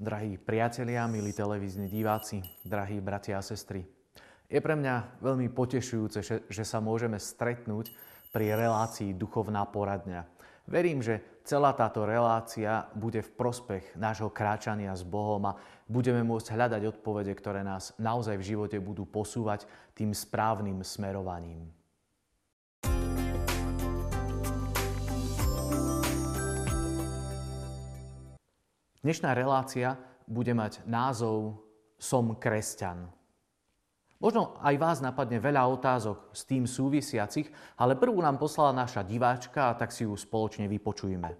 drahí priatelia, milí televízni diváci, drahí bratia a sestry. Je pre mňa veľmi potešujúce, že, sa môžeme stretnúť pri relácii Duchovná poradňa. Verím, že celá táto relácia bude v prospech nášho kráčania s Bohom a budeme môcť hľadať odpovede, ktoré nás naozaj v živote budú posúvať tým správnym smerovaním. Dnešná relácia bude mať názov Som kresťan. Možno aj vás napadne veľa otázok s tým súvisiacich, ale prvú nám poslala naša diváčka a tak si ju spoločne vypočujme.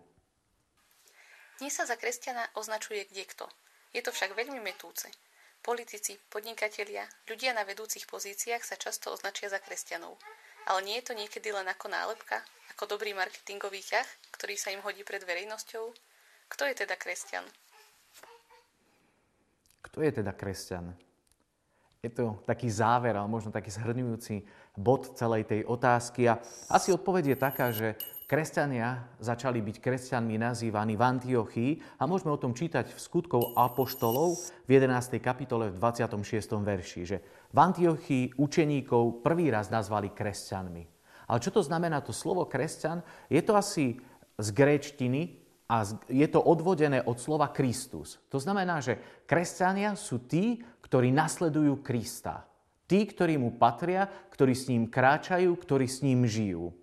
Dnes sa za kresťana označuje kto. Je to však veľmi metúce. Politici, podnikatelia, ľudia na vedúcich pozíciách sa často označia za kresťanov. Ale nie je to niekedy len ako nálepka, ako dobrý marketingový ťah, ktorý sa im hodí pred verejnosťou? Kto je teda kresťan? Kto je teda kresťan? Je to taký záver, ale možno taký zhrňujúci bod celej tej otázky. A asi odpoveď je taká, že kresťania začali byť kresťanmi nazývaní v Antiochii a môžeme o tom čítať v skutkov apoštolov v 11. kapitole v 26. verši, že v Antiochii učeníkov prvý raz nazvali kresťanmi. Ale čo to znamená to slovo kresťan? Je to asi z gréčtiny, a je to odvodené od slova Kristus. To znamená, že kresťania sú tí, ktorí nasledujú Krista. Tí, ktorí mu patria, ktorí s ním kráčajú, ktorí s ním žijú.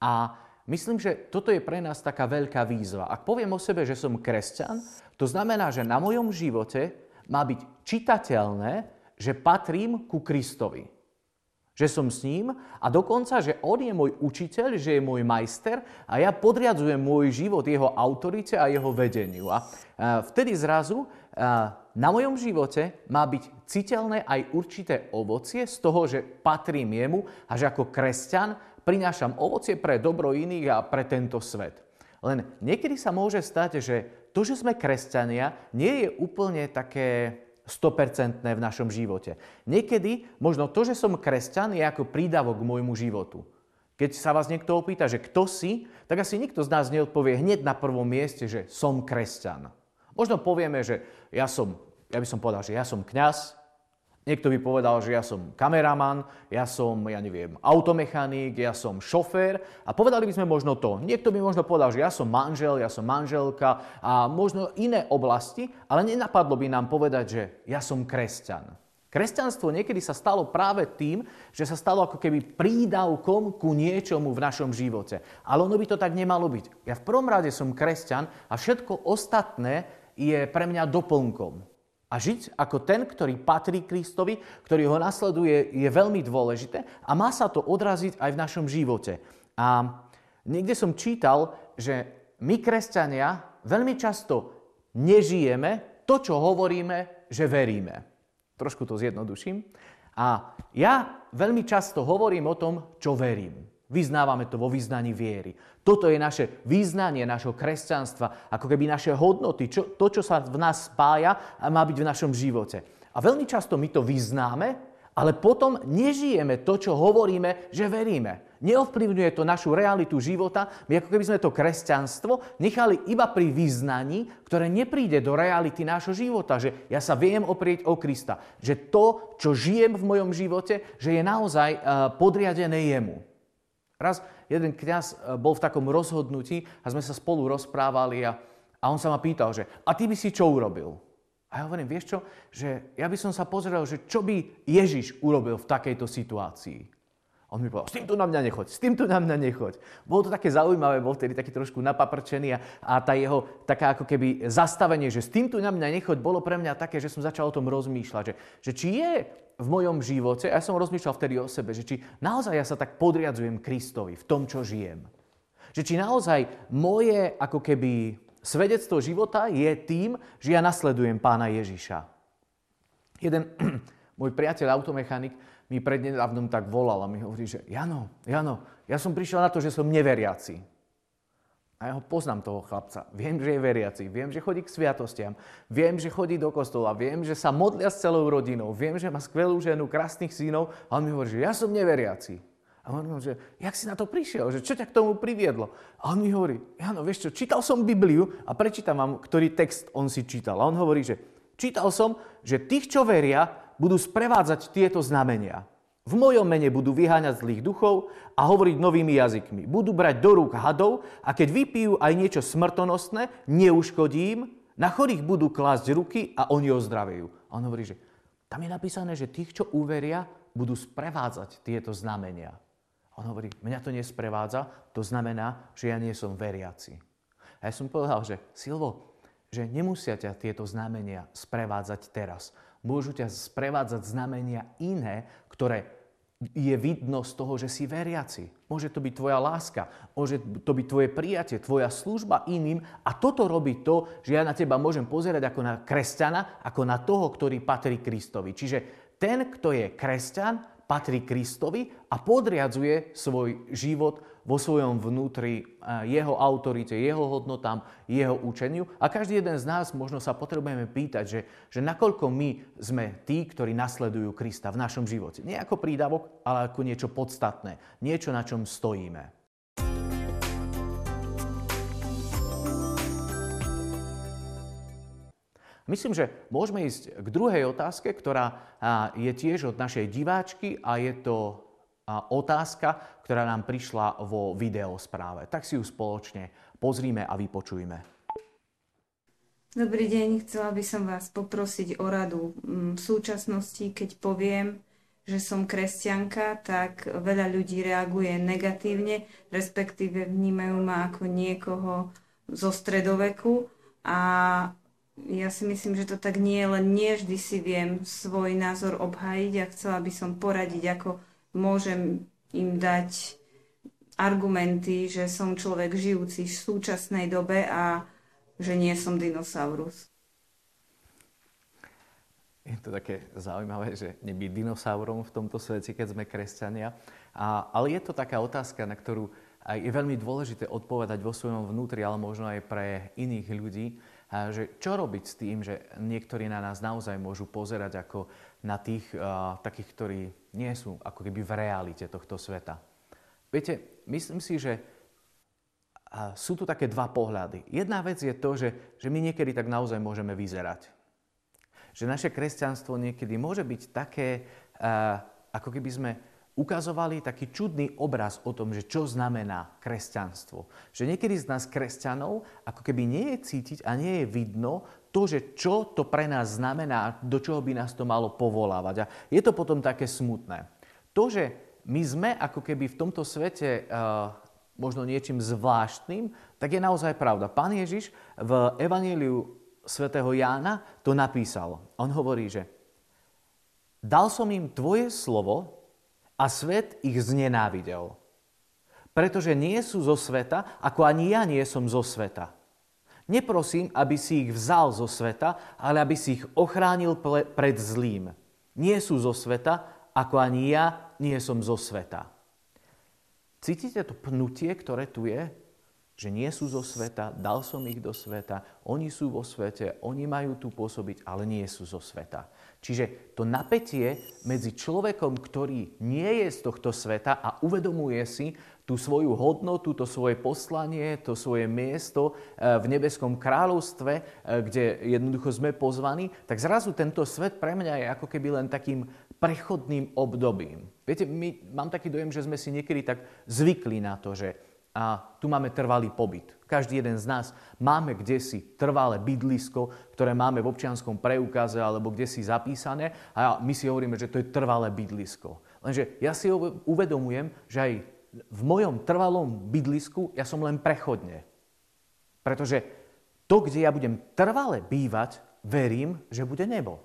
A myslím, že toto je pre nás taká veľká výzva. Ak poviem o sebe, že som kresťan, to znamená, že na mojom živote má byť čitateľné, že patrím ku Kristovi že som s ním a dokonca, že on je môj učiteľ, že je môj majster a ja podriadzujem môj život jeho autorite a jeho vedeniu. A vtedy zrazu na mojom živote má byť citeľné aj určité ovocie z toho, že patrím jemu a že ako kresťan prinášam ovocie pre dobro iných a pre tento svet. Len niekedy sa môže stať, že to, že sme kresťania, nie je úplne také 100% v našom živote. Niekedy možno to, že som kresťan, je ako prídavok k môjmu životu. Keď sa vás niekto opýta, že kto si, tak asi nikto z nás neodpovie hneď na prvom mieste, že som kresťan. Možno povieme, že ja som, ja by som povedal, že ja som kňaz, Niekto by povedal, že ja som kameraman, ja som, ja neviem, automechanik, ja som šofér a povedali by sme možno to. Niekto by možno povedal, že ja som manžel, ja som manželka a možno iné oblasti, ale nenapadlo by nám povedať, že ja som kresťan. Kresťanstvo niekedy sa stalo práve tým, že sa stalo ako keby prídavkom ku niečomu v našom živote. Ale ono by to tak nemalo byť. Ja v prvom rade som kresťan a všetko ostatné je pre mňa doplnkom. A žiť ako ten, ktorý patrí Kristovi, ktorý ho nasleduje, je veľmi dôležité a má sa to odraziť aj v našom živote. A niekde som čítal, že my, kresťania, veľmi často nežijeme to, čo hovoríme, že veríme. Trošku to zjednoduším. A ja veľmi často hovorím o tom, čo verím. Vyznávame to vo vyznaní viery. Toto je naše význanie našho kresťanstva, ako keby naše hodnoty, čo, to, čo sa v nás spája, má byť v našom živote. A veľmi často my to vyznáme, ale potom nežijeme to, čo hovoríme, že veríme. Neovplyvňuje to našu realitu života. My ako keby sme to kresťanstvo nechali iba pri význaní, ktoré nepríde do reality nášho života. Že ja sa viem oprieť o Krista. Že to, čo žijem v mojom živote, že je naozaj eh, podriadené jemu. Raz jeden kňaz e, bol v takom rozhodnutí a sme sa spolu rozprávali a, a on sa ma pýtal, že a ty by si čo urobil? A ja hovorím, vieš čo, že ja by som sa pozrel, že čo by Ježiš urobil v takejto situácii. On mi povedal, s týmto na mňa nechoď, s týmto na mňa nechoď. Bolo to také zaujímavé, bol vtedy taký trošku napaprčený a, a tá jeho taká ako keby zastavenie, že s týmto na mňa nechoď, bolo pre mňa také, že som začal o tom rozmýšľať, že, že či je v mojom živote, a ja som rozmýšľal vtedy o sebe, že či naozaj ja sa tak podriadzujem Kristovi v tom, čo žijem. Že či naozaj moje ako keby svedectvo života je tým, že ja nasledujem pána Ježiša. Jeden môj priateľ automechanik mi prednedávnom tak volal a mi hovorí, že Jano, Jano, ja som prišiel na to, že som neveriaci. A ja ho poznám toho chlapca. Viem, že je veriaci, viem, že chodí k sviatostiam, viem, že chodí do kostola, viem, že sa modlia s celou rodinou, viem, že má skvelú ženu, krásnych synov a on mi hovorí, že ja som neveriaci. A on že jak si na to prišiel, že čo ťa k tomu priviedlo? A on mi hovorí, Jano, vieš čo, čítal som Bibliu a prečítam vám, ktorý text on si čítal. A on hovorí, že čítal som, že tých, čo veria, budú sprevádzať tieto znamenia. V mojom mene budú vyháňať zlých duchov a hovoriť novými jazykmi. Budú brať do rúk hadov a keď vypijú aj niečo smrtonostné, neuškodí im, na chorých budú klásť ruky a oni ozdravejú. A on hovorí, že tam je napísané, že tých, čo uveria, budú sprevádzať tieto znamenia. On hovorí, mňa to nesprevádza, to znamená, že ja nie som veriaci. A ja som povedal, že Silvo, že nemusia ťa tieto znamenia sprevádzať teraz. Môžu ťa sprevádzať znamenia iné, ktoré je vidno z toho, že si veriaci. Môže to byť tvoja láska, môže to byť tvoje prijatie, tvoja služba iným a toto robí to, že ja na teba môžem pozerať ako na kresťana, ako na toho, ktorý patrí Kristovi. Čiže ten, kto je kresťan, patrí Kristovi a podriadzuje svoj život vo svojom vnútri eh, jeho autorite, jeho hodnotám, jeho učeniu. A každý jeden z nás možno sa potrebujeme pýtať, že, že nakoľko my sme tí, ktorí nasledujú Krista v našom živote. Nie ako prídavok, ale ako niečo podstatné. Niečo, na čom stojíme. Myslím, že môžeme ísť k druhej otázke, ktorá je tiež od našej diváčky a je to otázka, ktorá nám prišla vo videospráve. Tak si ju spoločne pozrime a vypočujme. Dobrý deň, chcela by som vás poprosiť o radu. Mm, v súčasnosti, keď poviem, že som kresťanka, tak veľa ľudí reaguje negatívne, respektíve vnímajú ma ako niekoho zo stredoveku a ja si myslím, že to tak nie, len nie vždy si viem svoj názor obhájiť a chcela by som poradiť, ako môžem im dať argumenty, že som človek žijúci v súčasnej dobe a že nie som dinosaurus. Je to také zaujímavé, že nebyť dinosaurom v tomto svete, keď sme kresťania. A, ale je to taká otázka, na ktorú je veľmi dôležité odpovedať vo svojom vnútri, ale možno aj pre iných ľudí že čo robiť s tým, že niektorí na nás naozaj môžu pozerať ako na tých uh, takých, ktorí nie sú ako keby v realite tohto sveta. Viete, myslím si, že sú tu také dva pohľady. Jedna vec je to, že, že my niekedy tak naozaj môžeme vyzerať. Že naše kresťanstvo niekedy môže byť také, uh, ako keby sme ukazovali taký čudný obraz o tom, že čo znamená kresťanstvo. Že niekedy z nás kresťanov ako keby nie je cítiť a nie je vidno to, že čo to pre nás znamená, do čoho by nás to malo povolávať. A je to potom také smutné. To, že my sme ako keby v tomto svete uh, možno niečím zvláštnym, tak je naozaj pravda. Pán Ježiš v Evangeliu svätého Jána to napísal. On hovorí, že dal som im tvoje slovo, a svet ich znenávidel. Pretože nie sú zo sveta, ako ani ja nie som zo sveta. Neprosím, aby si ich vzal zo sveta, ale aby si ich ochránil pred zlým. Nie sú zo sveta, ako ani ja nie som zo sveta. Cítite to pnutie, ktoré tu je? Že nie sú zo sveta, dal som ich do sveta, oni sú vo svete, oni majú tu pôsobiť, ale nie sú zo sveta. Čiže to napätie medzi človekom, ktorý nie je z tohto sveta a uvedomuje si tú svoju hodnotu, to svoje poslanie, to svoje miesto eh, v nebeskom kráľovstve, eh, kde jednoducho sme pozvaní, tak zrazu tento svet pre mňa je ako keby len takým prechodným obdobím. Viete, my, mám taký dojem, že sme si niekedy tak zvykli na to, že a tu máme trvalý pobyt. Každý jeden z nás máme kde si trvalé bydlisko, ktoré máme v občianskom preukaze alebo kde si zapísané a my si hovoríme, že to je trvalé bydlisko. Lenže ja si uvedomujem, že aj v mojom trvalom bydlisku ja som len prechodne. Pretože to, kde ja budem trvale bývať, verím, že bude nebo.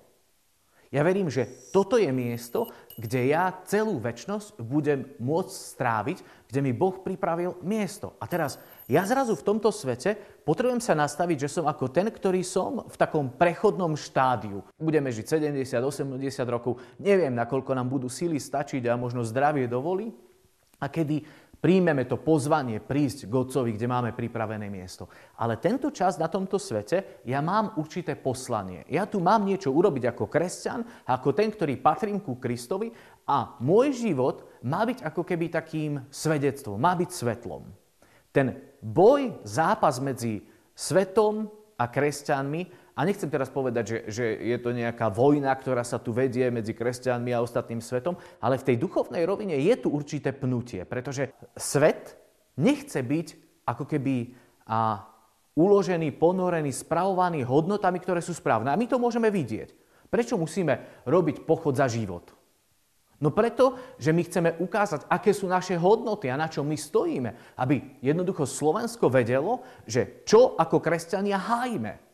Ja verím, že toto je miesto, kde ja celú väčnosť budem môcť stráviť, kde mi Boh pripravil miesto. A teraz, ja zrazu v tomto svete potrebujem sa nastaviť, že som ako ten, ktorý som v takom prechodnom štádiu. Budeme žiť 70, 80 rokov, neviem, nakoľko nám budú síly stačiť a možno zdravie dovolí. A kedy príjmeme to pozvanie prísť k Otcovi, kde máme pripravené miesto. Ale tento čas na tomto svete ja mám určité poslanie. Ja tu mám niečo urobiť ako kresťan, ako ten, ktorý patrím ku Kristovi A môj život má byť ako keby takým svedectvom, má byť svetlom. Ten boj, zápas medzi svetom a kresťanmi, a nechcem teraz povedať, že, že je to nejaká vojna, ktorá sa tu vedie medzi kresťanmi a ostatným svetom, ale v tej duchovnej rovine je tu určité pnutie, pretože svet nechce byť ako keby a, uložený, ponorený, spravovaný hodnotami, ktoré sú správne. A my to môžeme vidieť. Prečo musíme robiť pochod za život? No preto, že my chceme ukázať, aké sú naše hodnoty a na čo my stojíme. Aby jednoducho Slovensko vedelo, že čo ako kresťania hájime.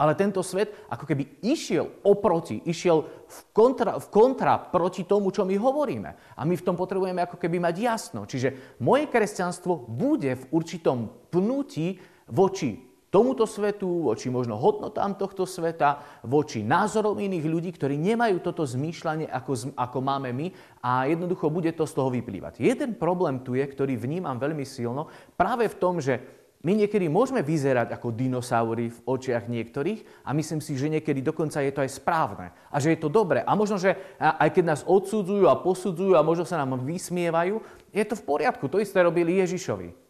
Ale tento svet ako keby išiel oproti, išiel v kontra, v kontra proti tomu, čo my hovoríme. A my v tom potrebujeme ako keby mať jasno. Čiže moje kresťanstvo bude v určitom pnutí voči tomuto svetu, voči možno hodnotám tohto sveta, voči názorom iných ľudí, ktorí nemajú toto zmýšľanie, ako, ako máme my a jednoducho bude to z toho vyplývať. Jeden problém tu je, ktorý vnímam veľmi silno, práve v tom, že my niekedy môžeme vyzerať ako dinosaury v očiach niektorých a myslím si, že niekedy dokonca je to aj správne a že je to dobré. A možno, že aj keď nás odsudzujú a posudzujú a možno sa nám vysmievajú, je to v poriadku. To isté robili Ježišovi.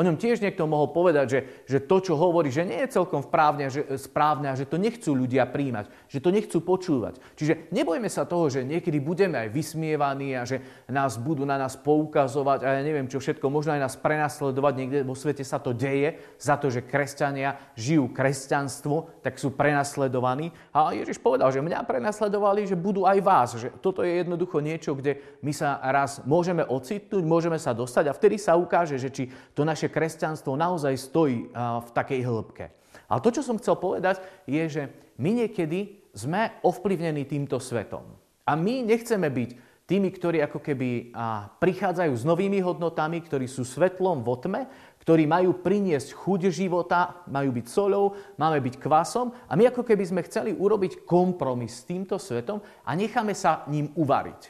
O ňom tiež niekto mohol povedať, že, že to, čo hovorí, že nie je celkom správne, že, správne a že to nechcú ľudia príjmať, že to nechcú počúvať. Čiže nebojme sa toho, že niekedy budeme aj vysmievaní a že nás budú na nás poukazovať a ja neviem čo všetko, možno aj nás prenasledovať, niekde vo svete sa to deje za to, že kresťania žijú kresťanstvo, tak sú prenasledovaní. A Ježiš povedal, že mňa prenasledovali, že budú aj vás. Že toto je jednoducho niečo, kde my sa raz môžeme ocitnúť, môžeme sa dostať a vtedy sa ukáže, že či to naše kresťanstvo naozaj stojí v takej hĺbke. Ale to, čo som chcel povedať, je, že my niekedy sme ovplyvnení týmto svetom. A my nechceme byť tými, ktorí ako keby prichádzajú s novými hodnotami, ktorí sú svetlom vo tme, ktorí majú priniesť chuť života, majú byť solou, máme byť kvasom a my ako keby sme chceli urobiť kompromis s týmto svetom a necháme sa ním uvariť.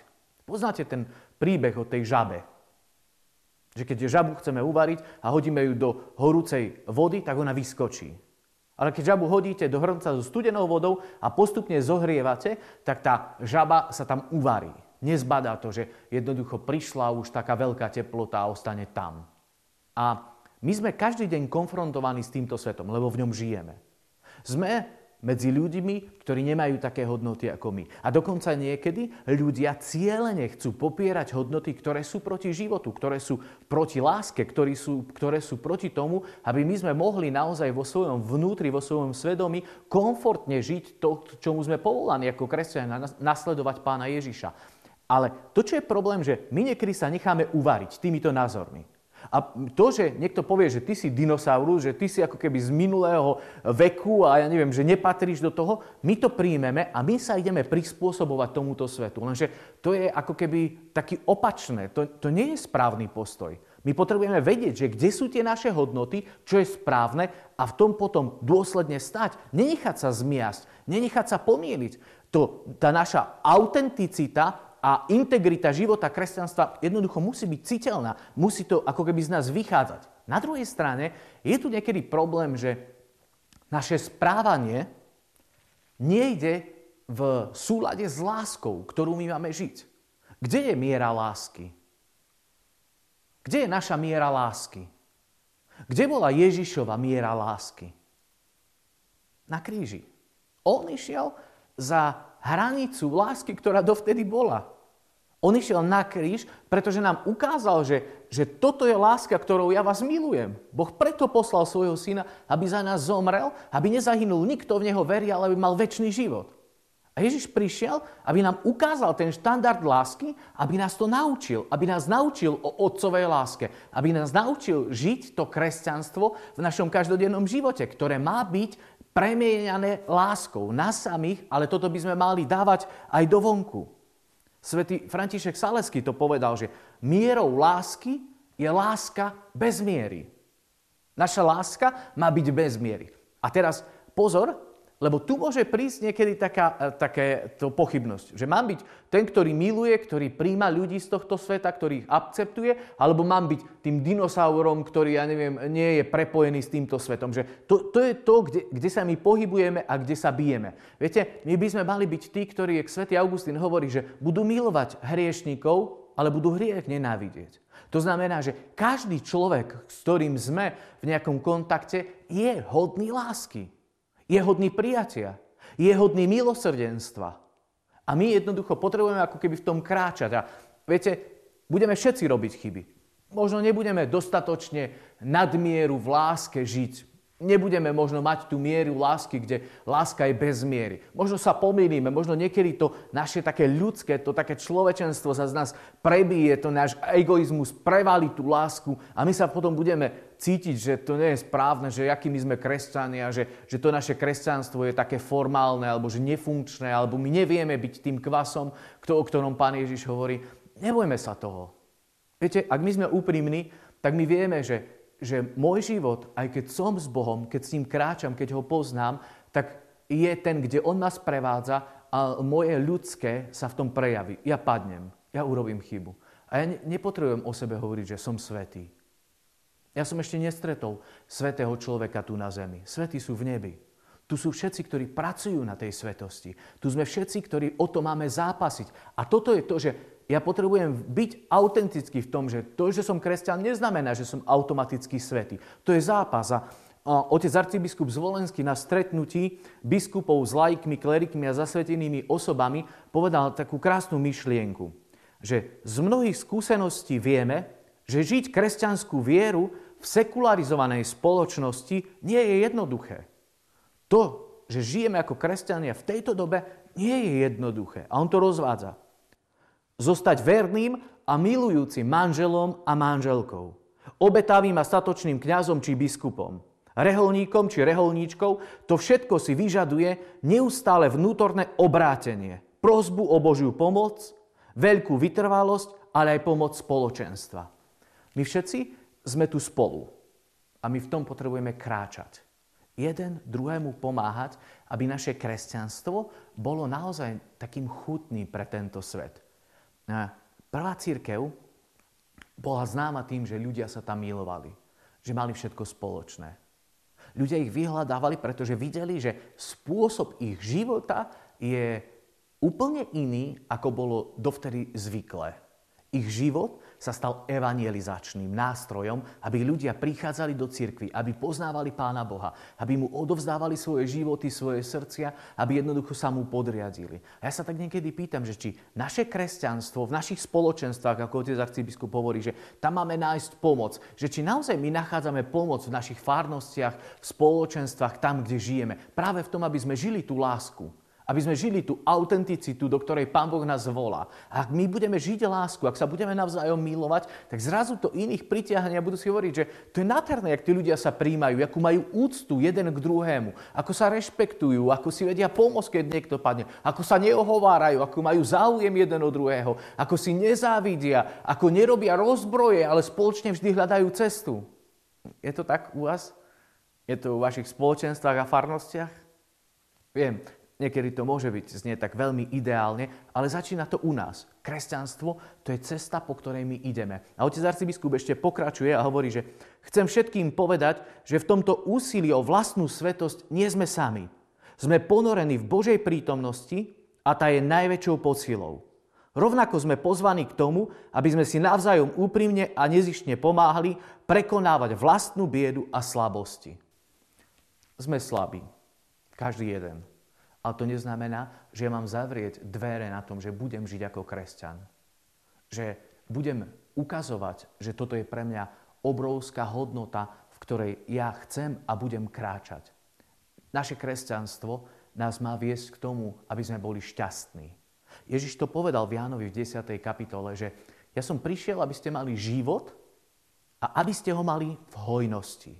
Poznáte ten príbeh o tej žabe, že keď žabu chceme uvariť a hodíme ju do horúcej vody, tak ona vyskočí. Ale keď žabu hodíte do hrnca so studenou vodou a postupne zohrievate, tak tá žaba sa tam uvarí. Nezbadá to, že jednoducho prišla už taká veľká teplota a ostane tam. A my sme každý deň konfrontovaní s týmto svetom, lebo v ňom žijeme. Sme medzi ľuďmi, ktorí nemajú také hodnoty ako my. A dokonca niekedy ľudia cieľene chcú popierať hodnoty, ktoré sú proti životu, ktoré sú proti láske, ktoré sú, ktoré sú proti tomu, aby my sme mohli naozaj vo svojom vnútri, vo svojom svedomí komfortne žiť to, čomu sme povolaní ako kresťania, nasledovať pána Ježiša. Ale to, čo je problém, že my niekedy sa necháme uvariť týmito názormi. A to, že niekto povie, že ty si dinosaurus, že ty si ako keby z minulého veku a ja neviem, že nepatríš do toho, my to príjmeme a my sa ideme prispôsobovať tomuto svetu. Lenže to je ako keby taký opačné. To, to nie je správny postoj. My potrebujeme vedieť, že kde sú tie naše hodnoty, čo je správne a v tom potom dôsledne stať. Nenechať sa zmiasť, nenechať sa pomýliť. To, tá naša autenticita a integrita života kresťanstva jednoducho musí byť citeľná. Musí to ako keby z nás vychádzať. Na druhej strane je tu niekedy problém, že naše správanie nejde v súlade s láskou, ktorú my máme žiť. Kde je miera lásky? Kde je naša miera lásky? Kde bola Ježišova miera lásky? Na kríži. On išiel za hranicu lásky, ktorá dovtedy bola. On išiel na kríž, pretože nám ukázal, že, že toto je láska, ktorou ja vás milujem. Boh preto poslal svojho syna, aby za nás zomrel, aby nezahynul nikto v neho verí, ale aby mal väčší život. A Ježiš prišiel, aby nám ukázal ten štandard lásky, aby nás to naučil, aby nás naučil o otcovej láske, aby nás naučil žiť to kresťanstvo v našom každodennom živote, ktoré má byť premieňané láskou na samých, ale toto by sme mali dávať aj do vonku. Svetý František Salesky to povedal, že mierou lásky je láska bez miery. Naša láska má byť bez miery. A teraz pozor, Lebo tu môže prísť niekedy taká, e, také to pochybnosť, že mám byť ten, ktorý miluje, ktorý príjma ľudí z tohto sveta, ktorý ich akceptuje, alebo mám byť tým dinosaurom, ktorý, ja neviem, nie je prepojený s týmto svetom. Že to, to je to, kde, kde sa my pohybujeme a kde sa bijeme. Viete, my by sme mali byť tí, ktorí, jak svätý Augustín hovorí, že budú milovať hriešníkov, ale budú hriech nenávidieť. To znamená, že každý človek, s ktorým sme v nejakom kontakte, je hodný lásky je hodný prijatia, je hodný milosrdenstva. A my jednoducho potrebujeme ako keby v tom kráčať. A viete, budeme všetci robiť chyby. Možno nebudeme dostatočne nadmieru v láske žiť nebudeme možno mať tú mieru lásky, kde láska je bez miery. Možno sa pomýlime, možno niekedy to naše také ľudské, to také človečenstvo sa z nás prebije, to náš egoizmus prevalí tú lásku a my sa potom budeme cítiť, že to nie je správne, že akými sme kresťania, že, že to naše kresťanstvo je také formálne, alebo že nefunkčné, alebo my nevieme byť tým kvasom, kto, o ktorom pán Ježiš hovorí. Nebojme sa toho. Viete, ak my sme úprimní, tak my vieme, že že môj život, aj keď som s Bohom, keď s ním kráčam, keď ho poznám, tak je ten, kde on ma sprevádza a moje ľudské sa v tom prejaví. Ja padnem, ja urobím chybu. A ja nepotrebujem o sebe hovoriť, že som svetý. Ja som ešte nestretol svetého človeka tu na zemi. Svetí sú v nebi. Tu sú všetci, ktorí pracujú na tej svetosti. Tu sme všetci, ktorí o to máme zápasiť. A toto je to, že ja potrebujem byť autentický v tom, že to, že som kresťan, neznamená, že som automaticky svetý. To je zápas. A otec arcibiskup Zvolenský na stretnutí biskupov s laikmi, klerikmi a zasvetenými osobami povedal takú krásnu myšlienku, že z mnohých skúseností vieme, že žiť kresťanskú vieru v sekularizovanej spoločnosti nie je jednoduché. To, že žijeme ako kresťania v tejto dobe, nie je jednoduché. A on to rozvádza zostať verným a milujúcim manželom a manželkou. Obetavým a statočným kňazom či biskupom. Reholníkom či reholníčkou to všetko si vyžaduje neustále vnútorné obrátenie, prozbu o Božiu pomoc, veľkú vytrvalosť, ale aj pomoc spoločenstva. My všetci sme tu spolu a my v tom potrebujeme kráčať. Jeden druhému pomáhať, aby naše kresťanstvo bolo naozaj takým chutným pre tento svet. Prvá církev bola známa tým, že ľudia sa tam milovali, že mali všetko spoločné. Ľudia ich vyhľadávali, pretože videli, že spôsob ich života je úplne iný, ako bolo dovtedy zvyklé. Ich život sa stal evangelizačným nástrojom, aby ľudia prichádzali do cirkvy, aby poznávali Pána Boha, aby mu odovzdávali svoje životy, svoje srdcia, aby jednoducho sa mu podriadili. A ja sa tak niekedy pýtam, že či naše kresťanstvo v našich spoločenstvách, ako otec arcibiskup hovorí, že tam máme nájsť pomoc, že či naozaj my nachádzame pomoc v našich farnostiach, v spoločenstvách, tam, kde žijeme. Práve v tom, aby sme žili tú lásku, aby sme žili tú autenticitu, do ktorej Pán Boh nás volá. A ak my budeme žiť lásku, ak sa budeme navzájom milovať, tak zrazu to iných pritiahne a budú si hovoriť, že to je nádherné, jak tí ľudia sa príjmajú, akú majú úctu jeden k druhému, ako sa rešpektujú, ako si vedia pomôcť, keď niekto padne, ako sa neohovárajú, ako majú záujem jeden od druhého, ako si nezávidia, ako nerobia rozbroje, ale spoločne vždy hľadajú cestu. Je to tak u vás? Je to u vašich spoločenstvách a farnostiach? Viem, Niekedy to môže byť, znie tak veľmi ideálne, ale začína to u nás. Kresťanstvo to je cesta, po ktorej my ideme. A otec arcibiskup ešte pokračuje a hovorí, že chcem všetkým povedať, že v tomto úsilí o vlastnú svetosť nie sme sami. Sme ponorení v Božej prítomnosti a tá je najväčšou posilou. Rovnako sme pozvaní k tomu, aby sme si navzájom úprimne a nezištne pomáhali prekonávať vlastnú biedu a slabosti. Sme slabí. Každý jeden. Ale to neznamená, že ja mám zavrieť dvere na tom, že budem žiť ako kresťan. Že budem ukazovať, že toto je pre mňa obrovská hodnota, v ktorej ja chcem a budem kráčať. Naše kresťanstvo nás má viesť k tomu, aby sme boli šťastní. Ježiš to povedal v Jánovi v 10. kapitole, že ja som prišiel, aby ste mali život a aby ste ho mali v hojnosti.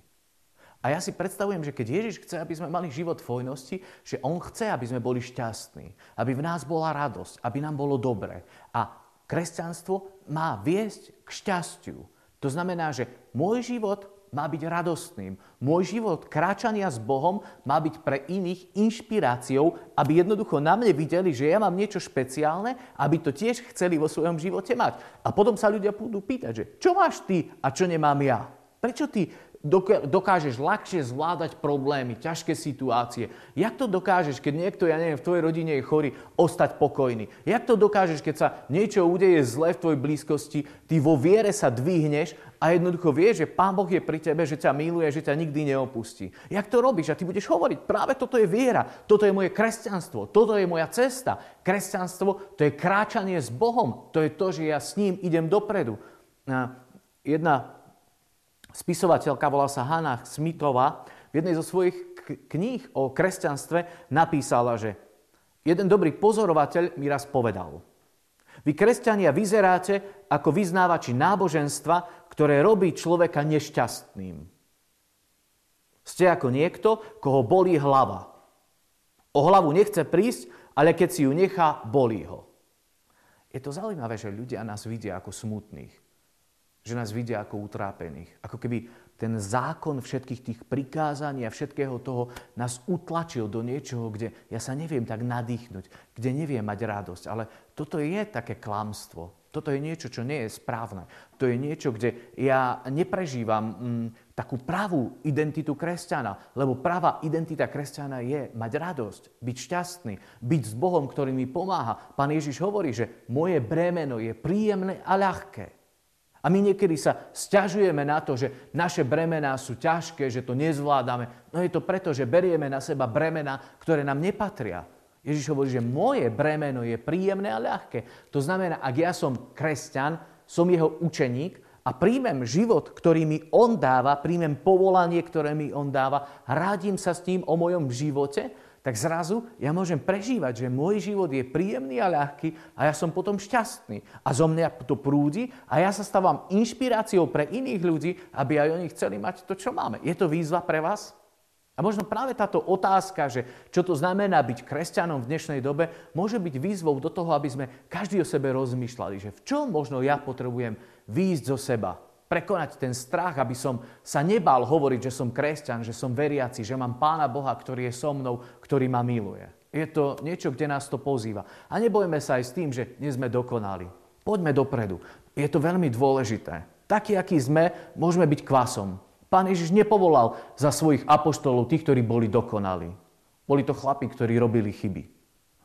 A ja si predstavujem, že keď Ježiš chce, aby sme mali život v hojnosti, že On chce, aby sme boli šťastní, aby v nás bola radosť, aby nám bolo dobre. A kresťanstvo má viesť k šťastiu. To znamená, že môj život má byť radostným. Môj život kráčania s Bohom má byť pre iných inšpiráciou, aby jednoducho na mne videli, že ja mám niečo špeciálne, aby to tiež chceli vo svojom živote mať. A potom sa ľudia budú pýtať, že čo máš ty a čo nemám ja? Prečo ty dokážeš ľahšie zvládať problémy, ťažké situácie? Jak to dokážeš, keď niekto, ja neviem, v tvojej rodine je chorý, ostať pokojný? Jak to dokážeš, keď sa niečo udeje zle v tvojej blízkosti, ty vo viere sa dvihneš a jednoducho vieš, že Pán Boh je pri tebe, že ťa miluje, že ťa nikdy neopustí. Jak to robíš? A ty budeš hovoriť, práve toto je viera, toto je moje kresťanstvo, toto je moja cesta. Kresťanstvo to je kráčanie s Bohom, to je to, že ja s ním idem dopredu. Jedna spisovateľka, volá sa Hanna Smithová, v jednej zo svojich kníh o kresťanstve napísala, že jeden dobrý pozorovateľ mi raz povedal, vy kresťania vyzeráte ako vyznávači náboženstva, ktoré robí človeka nešťastným. Ste ako niekto, koho bolí hlava. O hlavu nechce prísť, ale keď si ju nechá, bolí ho. Je to zaujímavé, že ľudia nás vidia ako smutných že nás vidia ako utrápených. Ako keby ten zákon všetkých tých prikázaní a všetkého toho nás utlačil do niečoho, kde ja sa neviem tak nadýchnuť, kde neviem mať radosť. Ale toto je také klamstvo. Toto je niečo, čo nie je správne. To je niečo, kde ja neprežívam mm, takú pravú identitu kresťana. Lebo pravá identita kresťana je mať radosť, byť šťastný, byť s Bohom, ktorý mi pomáha. Pán Ježiš hovorí, že moje bremeno je príjemné a ľahké. A my niekedy sa stiažujeme na to, že naše bremená sú ťažké, že to nezvládame. No je to preto, že berieme na seba bremená, ktoré nám nepatria. Ježiš hovorí, že moje bremeno je príjemné a ľahké. To znamená, ak ja som kresťan, som jeho učeník a príjmem život, ktorý mi on dáva, príjmem povolanie, ktoré mi on dáva, radím sa s ním o mojom živote, tak zrazu ja môžem prežívať, že môj život je príjemný a ľahký a ja som potom šťastný. A zo mňa to prúdi a ja sa stávam inšpiráciou pre iných ľudí, aby aj oni chceli mať to, čo máme. Je to výzva pre vás? A možno práve táto otázka, že čo to znamená byť kresťanom v dnešnej dobe, môže byť výzvou do toho, aby sme každý o sebe rozmýšľali, že v čom možno ja potrebujem výjsť zo seba, prekonať ten strach, aby som sa nebal hovoriť, že som kresťan, že som veriaci, že mám Pána Boha, ktorý je so mnou, ktorý ma miluje. Je to niečo, kde nás to pozýva. A nebojme sa aj s tým, že nie sme dokonali. Poďme dopredu. Je to veľmi dôležité. Taký, aký sme, môžeme byť kvasom. Pán Ježiš nepovolal za svojich apoštolov tých, ktorí boli dokonali. Boli to chlapi, ktorí robili chyby.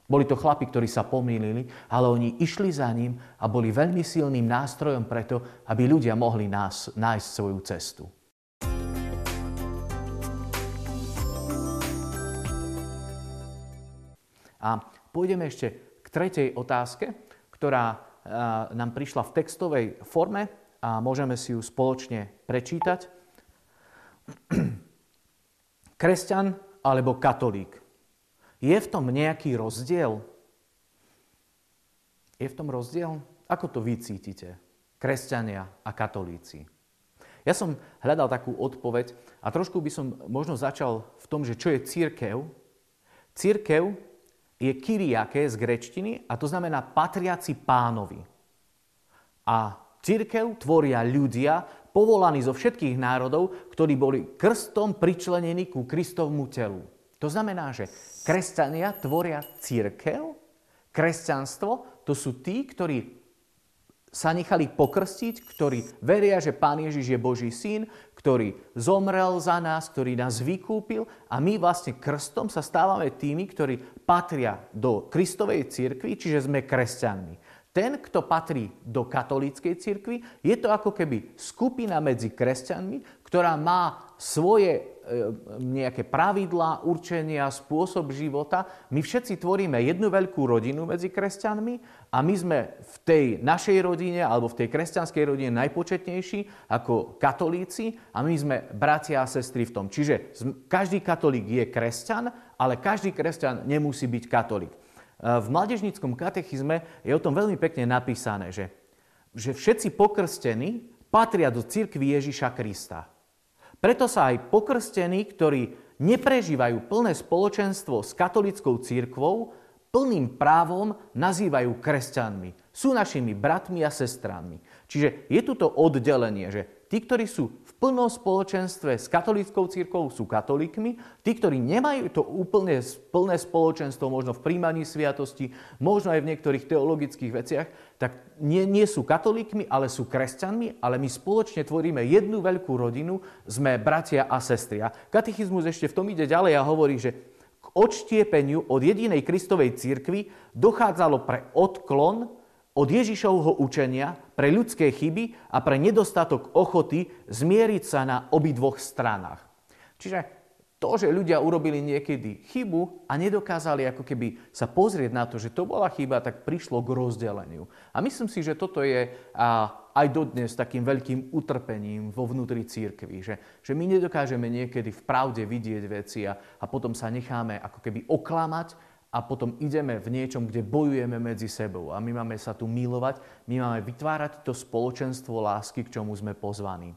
Boli to chlapi, ktorí sa pomýlili, ale oni išli za ním a boli veľmi silným nástrojom preto, aby ľudia mohli nás, nájsť svoju cestu. A pôjdeme ešte k tretej otázke, ktorá nám prišla v textovej forme a môžeme si ju spoločne prečítať. Kresťan alebo katolík? Je v tom nejaký rozdiel? Je v tom rozdiel? Ako to vy cítite? Kresťania a katolíci. Ja som hľadal takú odpoveď a trošku by som možno začal v tom, že čo je církev. Církev je kyriake z grečtiny a to znamená patriaci pánovi. A církev tvoria ľudia povolaní zo všetkých národov, ktorí boli krstom pričlenení ku Kristovmu telu. To znamená, že kresťania tvoria církev, kresťanstvo to sú tí, ktorí sa nechali pokrstiť, ktorí veria, že Pán Ježiš je Boží syn, ktorý zomrel za nás, ktorý nás vykúpil a my vlastne krstom sa stávame tými, ktorí patria do Kristovej cirkvi, čiže sme kresťanmi. Ten, kto patrí do katolíckej cirkvi, je to ako keby skupina medzi kresťanmi, ktorá má svoje nejaké pravidlá, určenia, spôsob života. My všetci tvoríme jednu veľkú rodinu medzi kresťanmi a my sme v tej našej rodine alebo v tej kresťanskej rodine najpočetnejší ako katolíci a my sme bratia a sestry v tom. Čiže každý katolík je kresťan, ale každý kresťan nemusí byť katolík. E, v mladežníckom katechizme je o tom veľmi pekne napísané, že, že všetci pokrstení patria do cirkvi Ježiša Krista. Preto sa aj pokrstení, ktorí neprežívajú plné spoločenstvo s katolickou církvou, plným právom nazývajú kresťanmi. Sú našimi bratmi a sestrami. Čiže je tu to oddelenie, že tí, ktorí sú v plnom spoločenstve s katolíckou církou, sú katolíkmi. Tí, ktorí nemajú to úplne plné spoločenstvo, možno v príjmaní sviatosti, možno aj v niektorých teologických veciach, tak nie, nie sú katolíkmi, ale sú kresťanmi, ale my spoločne tvoríme jednu veľkú rodinu, sme bratia a sestry. A katechizmus ešte v tom ide ďalej a hovorí, že k odštiepeniu od jedinej Kristovej církvy dochádzalo pre odklon od Ježišovho učenia pre ľudské chyby a pre nedostatok ochoty zmieriť sa na obidvoch stranách. Čiže to, že ľudia urobili niekedy chybu a nedokázali ako keby sa pozrieť na to, že to bola chyba, tak prišlo k rozdeleniu. A myslím si, že toto je aj dodnes takým veľkým utrpením vo vnútri církvy, že, že my nedokážeme niekedy v pravde vidieť veci a, a potom sa necháme ako keby oklamať a potom ideme v niečom, kde bojujeme medzi sebou. A my máme sa tu milovať, my máme vytvárať to spoločenstvo lásky, k čomu sme pozvaní.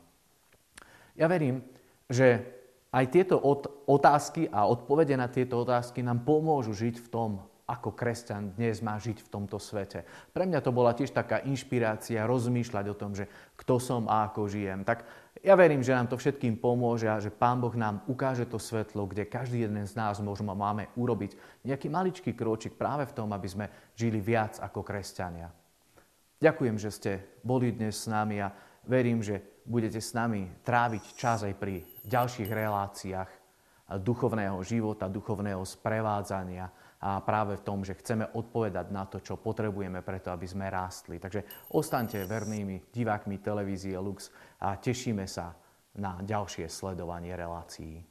Ja verím, že aj tieto otázky a odpovede na tieto otázky nám pomôžu žiť v tom, ako kresťan dnes má žiť v tomto svete. Pre mňa to bola tiež taká inšpirácia rozmýšľať o tom, že kto som a ako žijem. Tak ja verím, že nám to všetkým pomôže a že Pán Boh nám ukáže to svetlo, kde každý jeden z nás možno máme urobiť nejaký maličký kročik práve v tom, aby sme žili viac ako kresťania. Ďakujem, že ste boli dnes s nami a verím, že budete s nami tráviť čas aj pri ďalších reláciách duchovného života, duchovného sprevádzania a práve v tom, že chceme odpovedať na to, čo potrebujeme preto, aby sme rástli. Takže ostaňte vernými divákmi televízie Lux a tešíme sa na ďalšie sledovanie relácií.